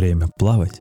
Время плавать.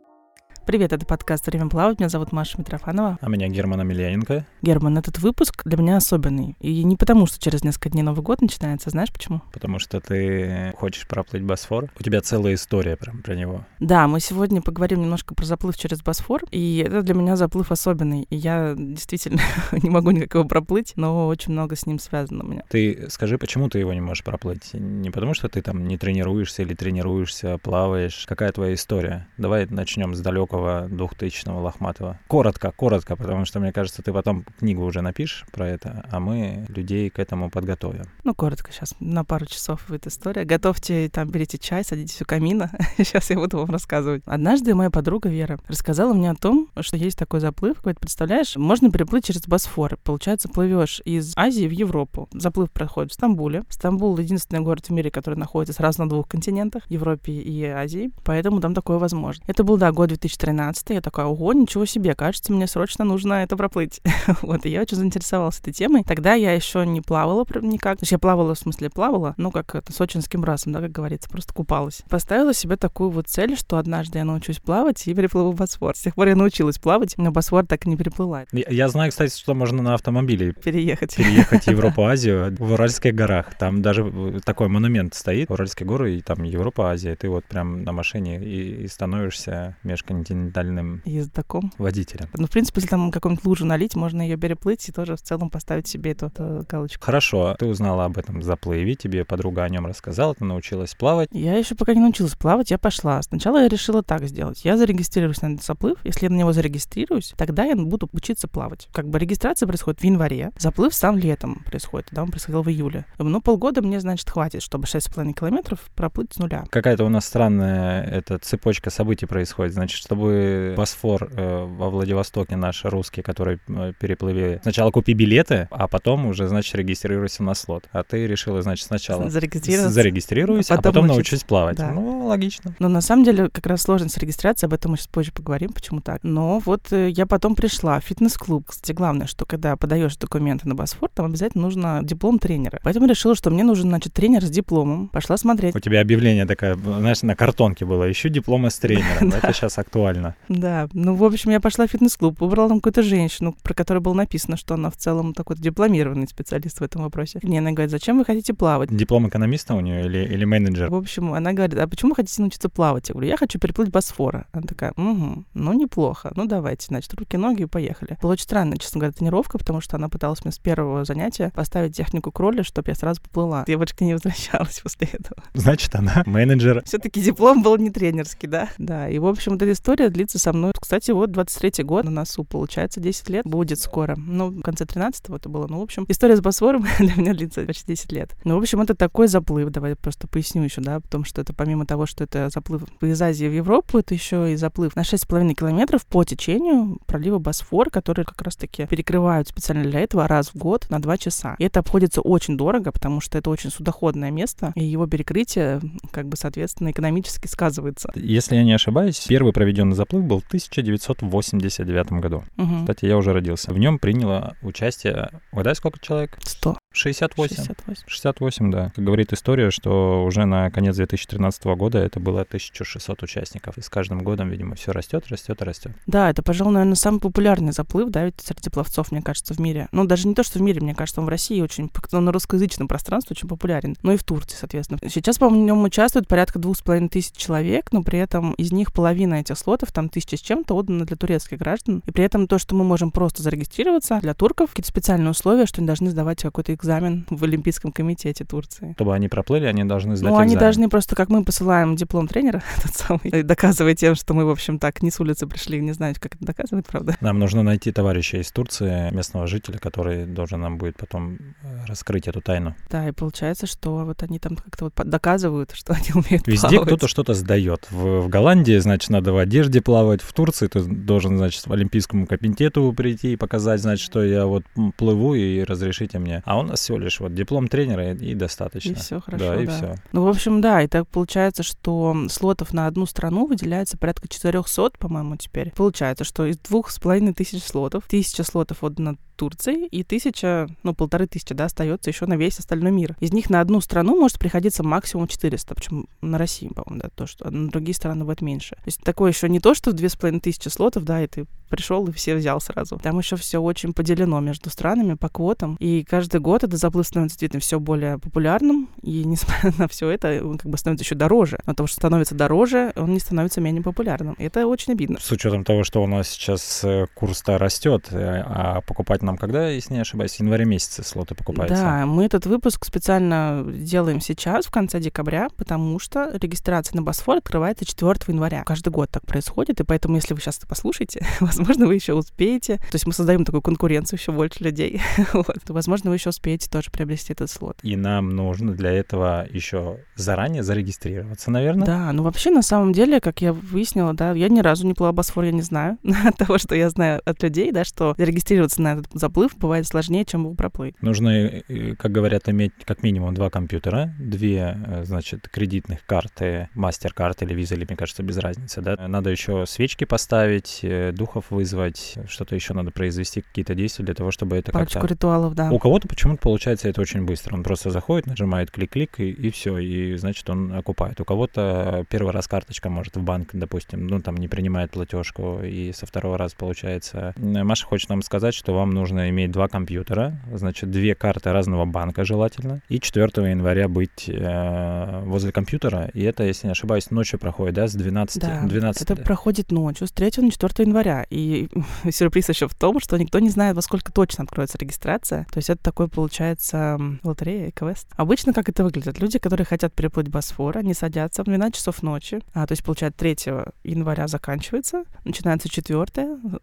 Привет, это подкаст «Время плавать». Меня зовут Маша Митрофанова. А меня Герман Амельяненко. Герман, этот выпуск для меня особенный. И не потому, что через несколько дней Новый год начинается. Знаешь почему? Потому что ты хочешь проплыть Босфор. У тебя целая история прям про него. Да, мы сегодня поговорим немножко про заплыв через Босфор. И это для меня заплыв особенный. И я действительно не могу никак его проплыть, но очень много с ним связано у меня. Ты скажи, почему ты его не можешь проплыть? Не потому, что ты там не тренируешься или тренируешься, плаваешь. Какая твоя история? Давай начнем с далекого 2000-го Лохматова. Коротко, коротко, потому что, мне кажется, ты потом книгу уже напишешь про это, а мы людей к этому подготовим. Ну, коротко сейчас, на пару часов эта история. Готовьте, там, берите чай, садитесь у камина. сейчас я буду вам рассказывать. Однажды моя подруга Вера рассказала мне о том, что есть такой заплыв. Говорит, представляешь, можно переплыть через Босфор. Получается, плывешь из Азии в Европу. Заплыв проходит в Стамбуле. Стамбул — единственный город в мире, который находится сразу на двух континентах, Европе и Азии. Поэтому там такое возможно. Это был, да, год 2013 13 я такая, ого, ничего себе, кажется, мне срочно нужно это проплыть. вот, и я очень заинтересовалась этой темой. Тогда я еще не плавала никак. То есть я плавала, в смысле, плавала, ну, как это, сочинским брасом, да, как говорится, просто купалась. Поставила себе такую вот цель, что однажды я научусь плавать и переплыву Босфор. С тех пор я научилась плавать, но Босфор так и не переплыла. Я, я знаю, кстати, что можно на автомобиле переехать. Переехать Европу, Азию в Уральских горах. Там даже такой монумент стоит, Уральские горы, и там Европа, Азия. Ты вот прям на машине и, и становишься межконтинентальным континентальным ездаком. Водителем. Ну, в принципе, если там какую-нибудь лужу налить, можно ее переплыть и тоже в целом поставить себе эту, эту галочку. Хорошо. Ты узнала об этом заплыве, тебе подруга о нем рассказала, ты научилась плавать. Я еще пока не научилась плавать, я пошла. Сначала я решила так сделать. Я зарегистрируюсь на этот заплыв. Если я на него зарегистрируюсь, тогда я буду учиться плавать. Как бы регистрация происходит в январе, заплыв сам летом происходит, да, он происходил в июле. Ну, полгода мне, значит, хватит, чтобы 6,5 километров проплыть с нуля. Какая-то у нас странная эта цепочка событий происходит. Значит, чтобы чтобы Босфор э, во Владивостоке наши русские, которые э, переплыли, сначала купи билеты, а потом уже, значит, регистрируйся на слот. А ты решила, значит, сначала зарегистрироваться, зарегистрируюсь, а потом, а потом научусь плавать. Да. Ну, логично. Но на самом деле как раз сложность регистрации, об этом мы сейчас позже поговорим, почему так. Но вот э, я потом пришла в фитнес-клуб. Кстати, главное, что когда подаешь документы на Босфор, там обязательно нужно диплом тренера. Поэтому решила, что мне нужен, значит, тренер с дипломом. Пошла смотреть. У тебя объявление такое, знаешь, на картонке было. Ищу дипломы с тренером. Это сейчас актуально. Да, ну, в общем, я пошла в фитнес-клуб, выбрала там какую-то женщину, про которую было написано, что она в целом такой дипломированный специалист в этом вопросе. Мне она говорит, зачем вы хотите плавать? Диплом экономиста у нее или, или менеджер? В общем, она говорит, а почему вы хотите научиться плавать? Я говорю, я хочу переплыть Босфора. Она такая, угу, ну, неплохо, ну, давайте, значит, руки-ноги и поехали. Было очень странно, честно говоря, тренировка, потому что она пыталась мне с первого занятия поставить технику кроля, чтобы я сразу поплыла. Ней не возвращалась после этого. Значит, она менеджер. Все-таки диплом был не тренерский, да? Да, и, в общем, эта история длится со мной. Кстати, вот 23-й год на носу, получается, 10 лет будет скоро. Ну, в конце 13-го это было. Ну, в общем, история с Босфором для меня длится почти 10 лет. Ну, в общем, это такой заплыв. Давай просто поясню еще, да, потому что это помимо того, что это заплыв из Азии в Европу, это еще и заплыв на 6,5 километров по течению пролива Босфор, который как раз-таки перекрывают специально для этого раз в год на 2 часа. И это обходится очень дорого, потому что это очень судоходное место, и его перекрытие, как бы, соответственно, экономически сказывается. Если я не ошибаюсь, первый проведенный заплыв был в 1989 году. Угу. Кстати, я уже родился. В нем приняло участие, угадай, сколько человек? 100. 68. 68. 68, да. Как говорит история, что уже на конец 2013 года это было 1600 участников. И с каждым годом, видимо, все растет, растет, растет. Да, это, пожалуй, наверное, самый популярный заплыв, да, ведь среди пловцов, мне кажется, в мире. Ну, даже не то, что в мире, мне кажется, он в России очень, он на русскоязычном пространстве очень популярен, но и в Турции, соответственно. Сейчас, по-моему, в нем участвует порядка двух с половиной тысяч человек, но при этом из них половина этих слотов, там тысяча с чем-то, отдано для турецких граждан. И при этом то, что мы можем просто зарегистрироваться для турков, какие-то специальные условия, что они должны сдавать какой-то экзамен в Олимпийском комитете Турции. Чтобы они проплыли, они должны сдать Ну, экзамен. они должны просто, как мы посылаем диплом тренера, тот самый, доказывая тем, что мы, в общем, так не с улицы пришли, не знаю, как это доказывает, правда. Нам нужно найти товарища из Турции, местного жителя, который должен нам будет потом э, раскрыть эту тайну. Да, и получается, что вот они там как-то вот доказывают, что они умеют Везде плавать. кто-то что-то сдает. В, в Голландии, значит, надо в одежде плавать. В Турции ты должен, значит, в Олимпийскому комитету прийти и показать, значит, что я вот плыву и разрешите мне. А у нас всего лишь вот диплом тренера и, и достаточно. И все хорошо, да. да. и все. Ну, в общем, да, и так получается, что слотов на одну страну выделяется порядка 400, по-моему, теперь. Получается, что из двух с половиной тысяч слотов, тысяча слотов вот на Турции, и тысяча, ну, полторы тысячи, да, остается еще на весь остальной мир. Из них на одну страну может приходиться максимум 400, причем на Россию, по-моему, да, то, что а на другие страны будет меньше. То есть такое еще не то, что две с половиной тысячи слотов, да, и ты пришел и все взял сразу. Там еще все очень поделено между странами по квотам. И каждый год этот заплыв становится действительно все более популярным. И несмотря на все это, он как бы становится еще дороже. Но того, что становится дороже, он не становится менее популярным. И это очень обидно. С учетом того, что у нас сейчас э, курс-то растет, э, а покупать нам когда, если не ошибаюсь, в январе месяце слоты покупаются? Да, мы этот выпуск специально делаем сейчас, в конце декабря, потому что регистрация на Босфор открывается 4 января. Каждый год так происходит, и поэтому, если вы сейчас это послушаете, возможно, вы еще успеете. То есть мы создаем такую конкуренцию еще больше людей. вот. Возможно, вы еще успеете тоже приобрести этот слот. И нам нужно для этого еще заранее зарегистрироваться, наверное. Да, ну вообще, на самом деле, как я выяснила, да, я ни разу не плыла Босфор, я не знаю. от того, что я знаю от людей, да, что зарегистрироваться на этот заплыв бывает сложнее, чем его проплыть. Нужно, э, как говорят, иметь как минимум два компьютера, две, э, значит, кредитных карты, мастер-карты или виза, или, мне кажется, без разницы, да. Надо еще свечки поставить, э, духов вызвать, что-то еще надо произвести, какие-то действия для того, чтобы это Парочку как-то... ритуалов, да. У кого-то почему-то получается это очень быстро. Он просто заходит, нажимает клик-клик, и, и все, и, значит, он окупает. У кого-то первый раз карточка может в банк, допустим, ну, там, не принимает платежку, и со второго раза получается. Маша хочет нам сказать, что вам нужно иметь два компьютера, значит, две карты разного банка желательно, и 4 января быть э, возле компьютера, и это, если не ошибаюсь, ночью проходит, да, с 12, да, 12 это проходит ночью, с 3 на 4 января, и сюрприз еще в том, что никто не знает, во сколько точно откроется регистрация, то есть это такой, получается, лотерея, квест. Обычно как это выглядит? Люди, которые хотят переплыть Босфор, они садятся в 12 часов ночи, а, то есть, получается, 3 января заканчивается, начинается 4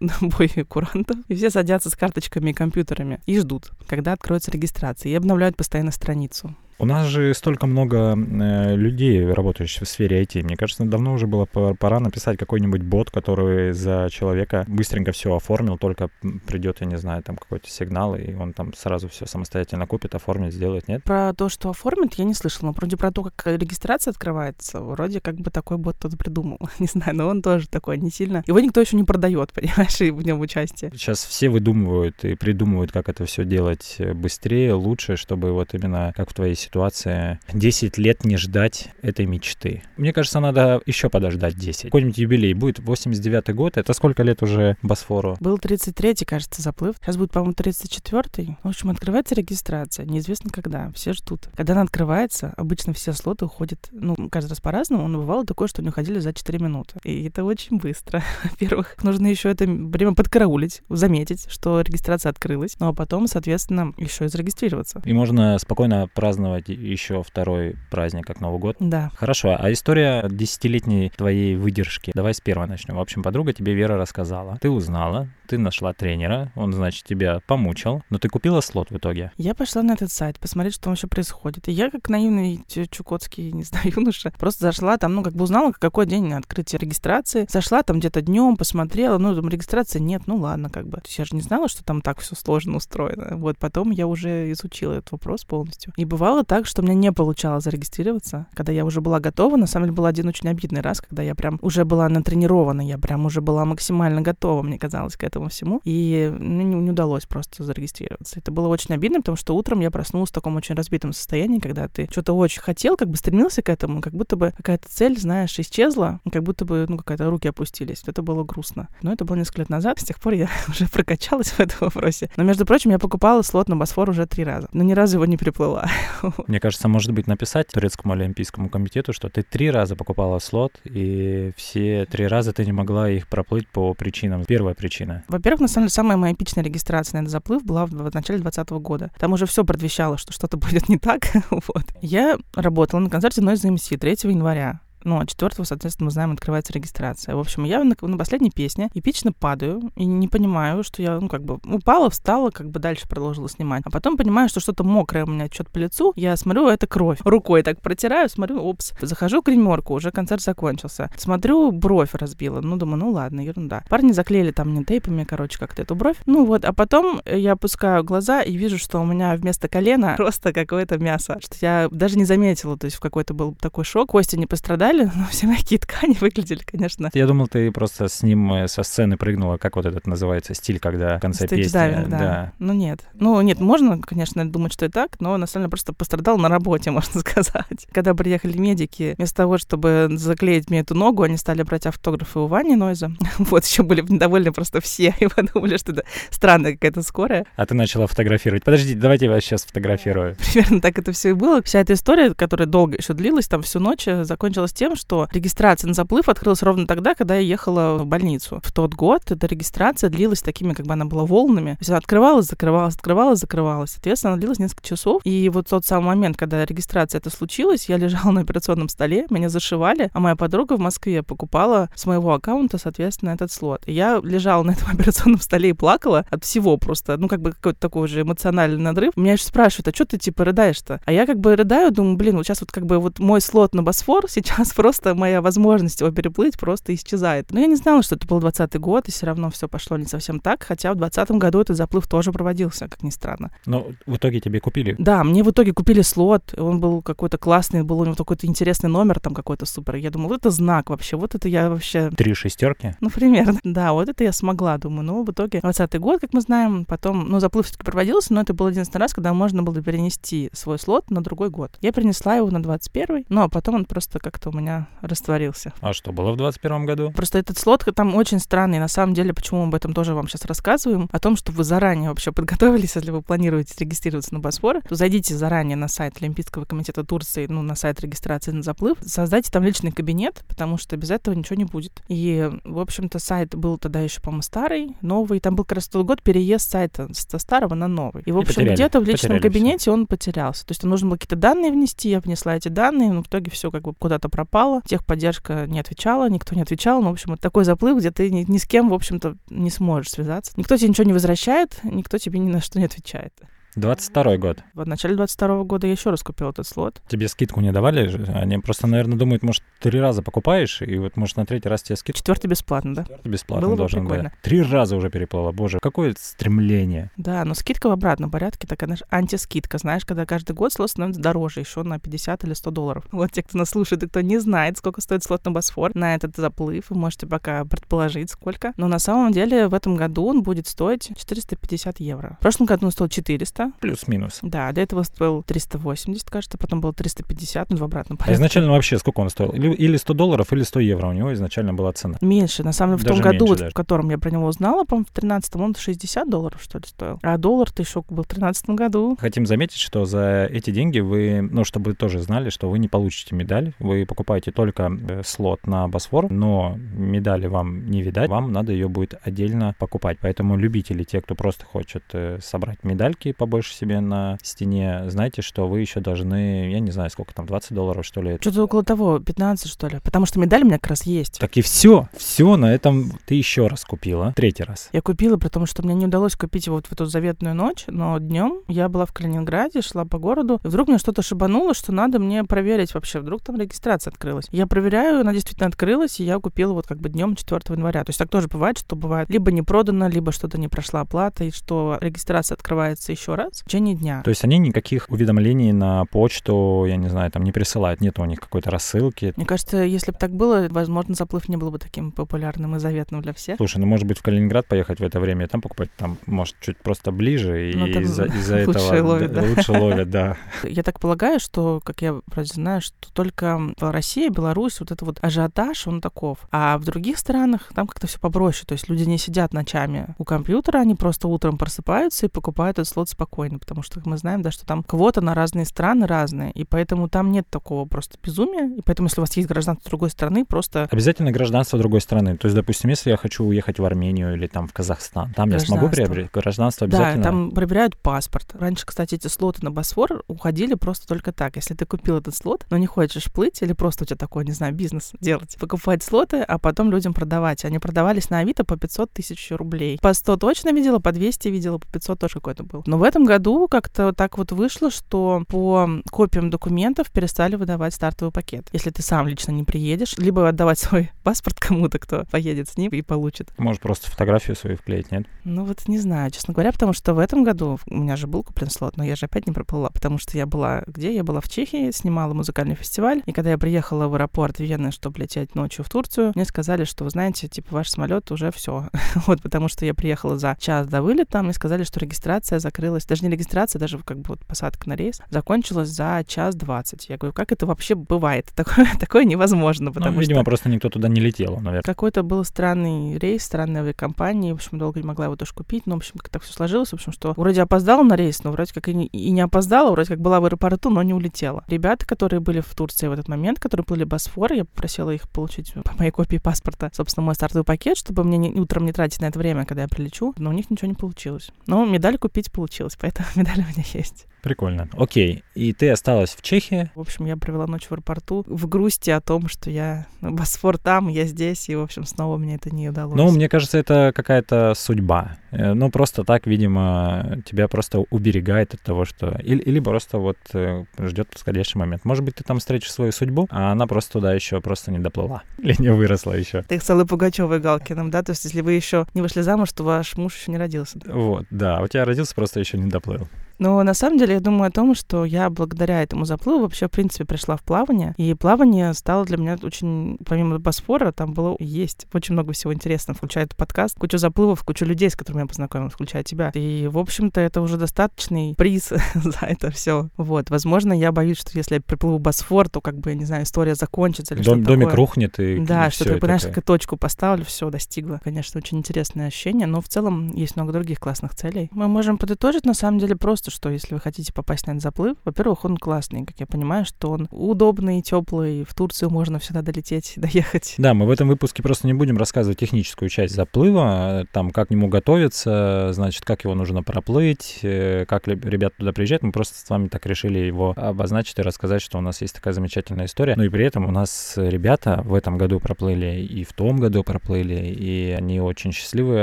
бой курантов, и все садятся с карточками и компьютерами и ждут, когда откроется регистрация, и обновляют постоянно страницу. У нас же столько много э, людей, работающих в сфере IT. Мне кажется, давно уже было пора написать какой-нибудь бот, который за человека быстренько все оформил, только придет, я не знаю, там какой-то сигнал, и он там сразу все самостоятельно купит, оформит, сделает, нет? Про то, что оформит, я не слышала. Но вроде про то, как регистрация открывается, вроде как бы такой бот кто-то придумал. не знаю, но он тоже такой не сильно. Его никто еще не продает, понимаешь, и в нем участие. Сейчас все выдумывают и придумывают, как это все делать быстрее, лучше, чтобы вот именно как в твоей ситуация 10 лет не ждать этой мечты. Мне кажется, надо еще подождать 10. Какой-нибудь юбилей будет 89-й год. Это сколько лет уже Босфору? Был 33-й, кажется, заплыв. Сейчас будет, по-моему, 34-й. В общем, открывается регистрация. Неизвестно когда. Все ждут. Когда она открывается, обычно все слоты уходят, ну, каждый раз по-разному. Но бывало такое, что они уходили за 4 минуты. И это очень быстро. Во-первых, нужно еще это время подкараулить, заметить, что регистрация открылась. Ну, а потом, соответственно, еще и зарегистрироваться. И можно спокойно праздновать праздновать еще второй праздник, как Новый год. Да. Хорошо, а история десятилетней твоей выдержки. Давай с первой начнем. В общем, подруга тебе Вера рассказала. Ты узнала, ты нашла тренера, он, значит, тебя помучил, но ты купила слот в итоге. Я пошла на этот сайт посмотреть, что там еще происходит. И я, как наивный чукотский, не знаю, юноша, просто зашла там, ну, как бы узнала, какой день открытия регистрации. Зашла там где-то днем, посмотрела, ну, там регистрации нет, ну, ладно, как бы. Я же не знала, что там так все сложно устроено. Вот потом я уже изучила этот вопрос полностью. И бывало так, что мне не получалось зарегистрироваться, когда я уже была готова. На самом деле был один очень обидный раз, когда я прям уже была натренирована, я прям уже была максимально готова, мне казалось, к этому всему. И ну, не, не удалось просто зарегистрироваться. Это было очень обидно, потому что утром я проснулась в таком очень разбитом состоянии, когда ты что-то очень хотел, как бы стремился к этому, как будто бы какая-то цель, знаешь, исчезла, как будто бы, ну, какая-то руки опустились. Это было грустно. Но это было несколько лет назад, с тех пор я уже прокачалась в этом вопросе. Но, между прочим, я покупала слот на Босфор уже три раза, но ни разу его не приплыла. Мне кажется, может быть, написать турецкому олимпийскому комитету, что ты три раза покупала слот, и все три раза ты не могла их проплыть по причинам. Первая причина. Во-первых, на самом деле, самая моя эпичная регистрация на этот заплыв была в, в начале 2020 года. Там уже все предвещало, что что-то будет не так. вот. Я работала на концерте Noise MC 3 января. Ну, а четвертого, соответственно, мы знаем, открывается регистрация. В общем, я на, на последней песне эпично падаю и не понимаю, что я, ну, как бы упала, встала, как бы дальше продолжила снимать. А потом понимаю, что что-то мокрое у меня что-то по лицу. Я смотрю, это кровь. Рукой так протираю, смотрю, опс. Захожу к гримерку, уже концерт закончился. Смотрю, бровь разбила. Ну, думаю, ну ладно, ерунда. Парни заклеили там мне тейпами, короче, как-то эту бровь. Ну вот, а потом я опускаю глаза и вижу, что у меня вместо колена просто какое-то мясо. Что я даже не заметила, то есть в какой-то был такой шок. Кости не пострадали, стояли, но все мягкие ткани выглядели, конечно. Я думал, ты просто с ним э, со сцены прыгнула, как вот этот называется стиль, когда в конце песни. Стейдж-дайвинг, да. да. Ну нет. Ну нет, можно, конечно, думать, что и так, но на самом деле просто пострадал на работе, можно сказать. Когда приехали медики, вместо того, чтобы заклеить мне эту ногу, они стали брать автографы у Вани Нойза. Вот, еще были недовольны просто все и подумали, что это странная какая-то скорая. А ты начала фотографировать. Подожди, давайте я вас сейчас фотографирую. Примерно так это все и было. Вся эта история, которая долго еще длилась, там всю ночь, э, закончилась тем, что регистрация на заплыв открылась ровно тогда, когда я ехала в больницу. В тот год эта регистрация длилась такими, как бы она была волнами. То есть она открывалась, закрывалась, открывалась, закрывалась. Соответственно, она длилась несколько часов. И вот тот самый момент, когда регистрация это случилась, я лежала на операционном столе, меня зашивали, а моя подруга в Москве покупала с моего аккаунта, соответственно, этот слот. И я лежала на этом операционном столе и плакала от всего просто. Ну, как бы какой-то такой же эмоциональный надрыв. Меня еще спрашивают, а что ты типа рыдаешь-то? А я как бы рыдаю, думаю, блин, вот сейчас вот как бы вот мой слот на Босфор, сейчас просто моя возможность его переплыть просто исчезает. Но я не знала, что это был 20 год, и все равно все пошло не совсем так, хотя в 20 году этот заплыв тоже проводился, как ни странно. Но в итоге тебе купили? Да, мне в итоге купили слот, он был какой-то классный, был у него какой-то интересный номер там какой-то супер. Я думала, вот это знак вообще, вот это я вообще... Три шестерки? Ну, примерно. Да, вот это я смогла, думаю. Ну, в итоге 20 год, как мы знаем, потом, ну, заплыв все-таки проводился, но это был единственный раз, когда можно было перенести свой слот на другой год. Я перенесла его на 21 ну, а потом он просто как-то меня растворился. А что было в 21 году? Просто этот слот там очень странный. На самом деле, почему мы об этом тоже вам сейчас рассказываем, о том, что вы заранее вообще подготовились, если вы планируете регистрироваться на Босфор, то зайдите заранее на сайт Олимпийского комитета Турции, ну, на сайт регистрации на заплыв, создайте там личный кабинет, потому что без этого ничего не будет. И, в общем-то, сайт был тогда еще, по-моему, старый, новый. Там был как раз тот год переезд сайта со старого на новый. И, в общем, где-то в личном кабинете все. он потерялся. То есть там нужно было какие-то данные внести, я внесла эти данные, но в итоге все как бы куда-то пропало. Техподдержка не отвечала, никто не отвечал. Ну, в общем, это такой заплыв, где ты ни, ни с кем, в общем-то, не сможешь связаться. Никто тебе ничего не возвращает, никто тебе ни на что не отвечает. 22 год. В начале 22 года я еще раз купил этот слот. Тебе скидку не давали? Они просто, наверное, думают, может, три раза покупаешь, и вот, может, на третий раз тебе скидку. Четвертый бесплатно, да? Четвертый бесплатно Было должен быть. Три раза уже переплыла. Боже, какое стремление. Да, но скидка в обратном порядке, такая, знаешь, антискидка. Знаешь, когда каждый год слот становится дороже еще на 50 или 100 долларов. Вот те, кто нас слушает и кто не знает, сколько стоит слот на Босфор, на этот заплыв, вы можете пока предположить, сколько. Но на самом деле в этом году он будет стоить 450 евро. В прошлом году он стоил 400. Плюс-минус. Да, до этого стоил 380, кажется, потом было 350, ну, в обратном А порядке. изначально вообще сколько он стоил? Или, или 100 долларов, или 100 евро у него изначально была цена. Меньше. На самом деле, в том году, вот, в котором я про него узнала, по-моему, в 13-м, он 60 долларов, что ли, стоил. А доллар-то еще был в 13 году. Хотим заметить, что за эти деньги вы, ну, чтобы вы тоже знали, что вы не получите медаль. Вы покупаете только э, слот на Босфор, но медали вам не видать. Вам надо ее будет отдельно покупать. Поэтому любители, те, кто просто хочет э, собрать медальки побольше себе на стене, знаете, что вы еще должны, я не знаю, сколько там, 20 долларов, что ли. Что-то около того, 15, что ли. Потому что медаль у меня как раз есть. Так и все. Все на этом ты еще раз купила. Третий раз. Я купила, потому что мне не удалось купить его вот в эту заветную ночь, но днем я была в Калининграде, шла по городу, и вдруг мне что-то шибануло, что надо мне проверить вообще, вдруг там регистрация открылась. Я проверяю, она действительно открылась, и я купила вот как бы днем 4 января. То есть так тоже бывает, что бывает либо не продано, либо что-то не прошла оплата, и что регистрация открывается еще раз в течение дня. То есть они никаких уведомлений на почту, я не знаю, там не присылают, нет у них какой-то рассылки. Мне кажется, если бы так было, возможно, заплыв не был бы таким популярным и заветным для всех. Слушай, ну может быть в Калининград поехать в это время и там покупать, там может чуть просто ближе, и Ну, из-за, лучше этого ловят, да. лучше ловят, да. Я так полагаю, что, как я вроде знаю, что только в России, Беларусь, вот это вот ажиотаж, он таков. А в других странах там как-то все попроще. То есть люди не сидят ночами у компьютера, они просто утром просыпаются и покупают этот слот спокойно, потому что, как мы знаем, да, что там квота на разные страны разные, и поэтому там нет такого просто безумия, и поэтому, если у вас есть гражданство другой страны, просто Обязательно гражданство другой страны. То есть, допустим, если я хочу уехать в Армению или там в Казахстан, там я смогу приобрести гражданство Да, обязательно. там проверяют паспорт. Раньше, кстати, эти слоты на Босфор уходили просто только так. Если ты купил этот слот, но не хочешь плыть, или просто у тебя такой, не знаю, бизнес делать, покупать слоты, а потом людям продавать. Они продавались на Авито по 500 тысяч рублей. По 100 точно видела, по 200 видела, по 500 тоже какой-то был. Но в этом этом году как-то так вот вышло, что по копиям документов перестали выдавать стартовый пакет. Если ты сам лично не приедешь, либо отдавать свой паспорт кому-то, кто поедет с ним и получит. Может, просто фотографию свою вклеить, нет? Ну вот не знаю, честно говоря, потому что в этом году у меня же был куплен слот, но я же опять не проплыла, потому что я была где? Я была в Чехии, снимала музыкальный фестиваль, и когда я приехала в аэропорт Вены, чтобы лететь ночью в Турцию, мне сказали, что, вы знаете, типа, ваш самолет уже все. вот, потому что я приехала за час до вылета, мне сказали, что регистрация закрылась, даже не регистрация, даже как бы вот посадка на рейс, закончилась за час двадцать. Я говорю, как это вообще бывает? Такое, такое невозможно, потому ну, видимо, что... просто никто туда не летел, наверное. Какой-то был странный рейс, странная авиакомпания, в общем, долго не могла его тоже купить, но, в общем, как так все сложилось, в общем, что вроде опоздала на рейс, но вроде как и не, и не опоздала, вроде как была в аэропорту, но не улетела. Ребята, которые были в Турции в этот момент, которые плыли Босфор, я попросила их получить по моей копии паспорта, собственно, мой стартовый пакет, чтобы мне не, утром не тратить на это время, когда я прилечу, но у них ничего не получилось. Но медаль купить получилось, поэтому медаль у меня есть. Прикольно. Окей. И ты осталась в Чехии? В общем, я провела ночь в аэропорту в грусти о том, что я Босфор там, я здесь, и, в общем, снова мне это не удалось. Ну, мне кажется, это какая-то судьба. Э, ну, просто так, видимо, тебя просто уберегает от того, что... Или, или просто вот э, ждет подходящий момент. Может быть, ты там встретишь свою судьбу, а она просто туда еще просто не доплыла. Или не выросла еще. Ты стала Пугачевой Галкиным, да? То есть, если вы еще не вышли замуж, то ваш муж еще не родился. Вот, да. У тебя родился, просто еще не доплыл. Но на самом деле я думаю о том, что я благодаря этому заплыву вообще, в принципе, пришла в плавание. И плавание стало для меня очень, помимо Босфора, там было есть очень много всего интересного, включая этот подкаст, кучу заплывов, кучу людей, с которыми я познакомилась, включая тебя. И, в общем-то, это уже достаточный приз за это все. Вот. Возможно, я боюсь, что если я приплыву Босфор, то, как бы, я не знаю, история закончится или Дом, что-то Домик такое. рухнет и Да, что ты, понимаешь, такая. точку поставлю, все, достигла. Конечно, очень интересное ощущение, но в целом есть много других классных целей. Мы можем подытожить, на самом деле, просто, что если вы хотите попасть на этот заплыв, во-первых, он классный, как я понимаю, что он удобный, теплый, в Турцию можно всегда долететь, доехать. Да, мы в этом выпуске просто не будем рассказывать техническую часть заплыва, там, как к нему готовиться, значит, как его нужно проплыть, э, как ребята туда приезжают. Мы просто с вами так решили его обозначить и рассказать, что у нас есть такая замечательная история. Ну и при этом у нас ребята в этом году проплыли и в том году проплыли, и они очень счастливые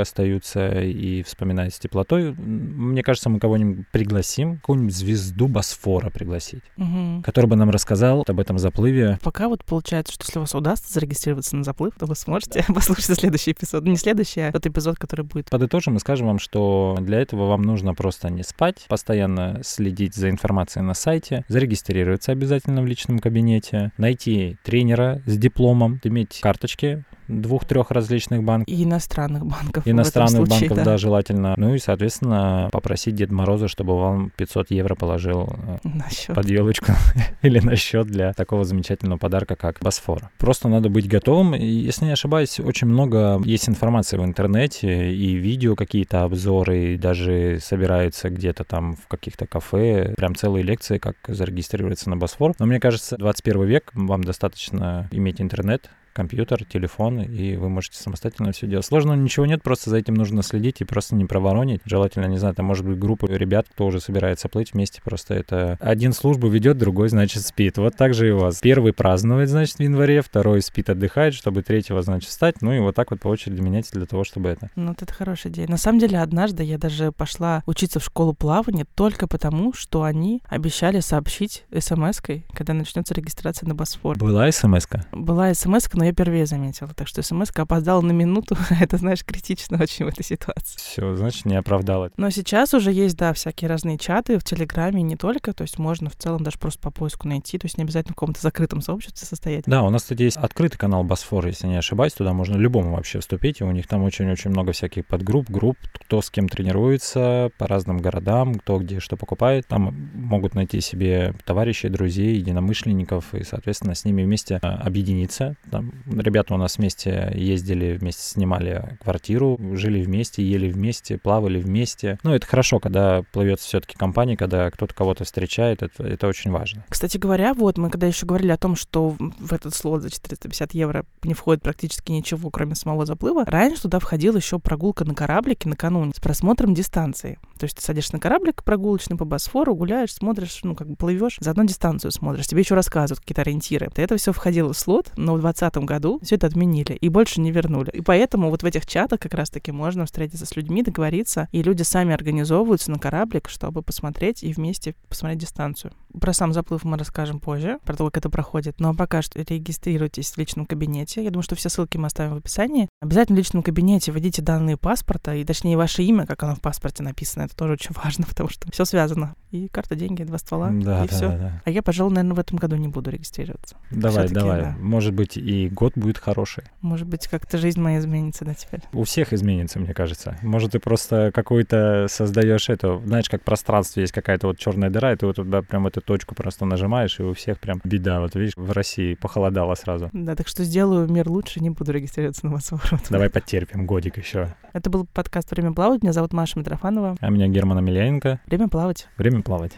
остаются и вспоминают с теплотой. Мне кажется, мы кого-нибудь пригласим, какую-нибудь звезду Босфора пригласить, Мгм. который бы нам рассказал об этом заплыве. Пока вот получается, что если у вас удастся зарегистрироваться на заплыв, то вы сможете послушать следующий эпизод. Не следующий, а тот эпизод, который будет. Подытожим и скажем вам, что для этого вам нужно просто не спать, постоянно следить за информацией на сайте, зарегистрироваться обязательно в личном кабинете, найти тренера с дипломом, иметь карточки двух-трех различных банков, И иностранных банков. иностранных случае, банков, да. желательно. Ну и, соответственно, попросить Деда Мороза, чтобы вам 500 евро положил э, На счет. под елочку или на счет для такого замечательного подарка, как Босфор. Просто надо быть готовым. И, если не ошибаюсь, очень много есть информации в интернете и видео какие-то обзоры, и даже собираются где-то там в каких-то кафе, прям целые лекции, как зарегистрироваться на Босфор. Но мне кажется, 21 век, вам достаточно иметь интернет, компьютер, телефон, и вы можете самостоятельно все делать. Сложного ничего нет, просто за этим нужно следить и просто не проворонить. Желательно, не знаю, там может быть группа ребят, кто уже собирается плыть вместе, просто это один службу ведет, другой, значит, спит. Вот так же и у вас. Первый празднует, значит, в январе, второй спит, отдыхает, чтобы третьего, значит, встать, ну и вот так вот по очереди менять для того, чтобы это. Ну, вот это хорошая идея. На самом деле, однажды я даже пошла учиться в школу плавания только потому, что они обещали сообщить смс-кой, когда начнется регистрация на Босфор. Была смс -ка? Была смс но я первее заметила. Так что смс опоздала на минуту. это, знаешь, критично очень в этой ситуации. Все, значит, не оправдала. Но сейчас уже есть, да, всякие разные чаты в Телеграме, не только. То есть можно в целом даже просто по поиску найти. То есть не обязательно в каком-то закрытом сообществе состоять. Да, у нас, кстати, есть открытый канал Босфор, если не ошибаюсь, туда можно любому вообще вступить, и у них там очень-очень много всяких подгрупп, групп, кто с кем тренируется, по разным городам, кто где что покупает. Там могут найти себе товарищей, друзей, единомышленников, и, соответственно, с ними вместе а, объединиться. Там ребята у нас вместе ездили, вместе снимали квартиру, жили вместе, ели вместе, плавали вместе. Ну, это хорошо, когда плывет все-таки компания, когда кто-то кого-то встречает, это, это очень важно. Кстати говоря, вот мы когда еще говорили о том, что в- этот слот за 450 евро не входит практически ничего, кроме самого заплыва, раньше туда входила еще прогулка на кораблике накануне с просмотром дистанции. То есть ты садишься на кораблик прогулочный по Босфору, гуляешь, смотришь, ну, как бы плывешь, заодно дистанцию смотришь. Тебе еще рассказывают какие-то ориентиры. Это все входило в слот, но в 2020 этом году все это отменили и больше не вернули. И поэтому вот в этих чатах как раз-таки можно встретиться с людьми, договориться, и люди сами организовываются на кораблик, чтобы посмотреть и вместе посмотреть дистанцию. Про сам заплыв мы расскажем позже, про то, как это проходит. Но пока что регистрируйтесь в личном кабинете. Я думаю, что все ссылки мы оставим в описании. Обязательно в личном кабинете вводите данные паспорта, и точнее ваше имя, как оно в паспорте написано. Это тоже очень важно, потому что все связано. И карта, деньги, два ствола, Да, и да, все. да, да. А я, пожалуй, наверное, в этом году не буду регистрироваться. Давай, давай. да. Может быть, и год будет хороший. Может быть, как-то жизнь моя изменится, да, теперь. У всех изменится, мне кажется. Может, ты просто какой-то создаешь это, знаешь, как в пространстве есть какая-то вот черная дыра, и ты вот туда прям эту точку просто нажимаешь, и у всех прям беда. Вот видишь, в России похолодало сразу. Да, так что сделаю мир лучше, не буду регистрироваться на массоворот. Давай потерпим годик еще. Это был подкаст «Время плавать». Меня зовут Маша Митрофанова. А меня Герман Емельяненко. Время плавать. Время плавать.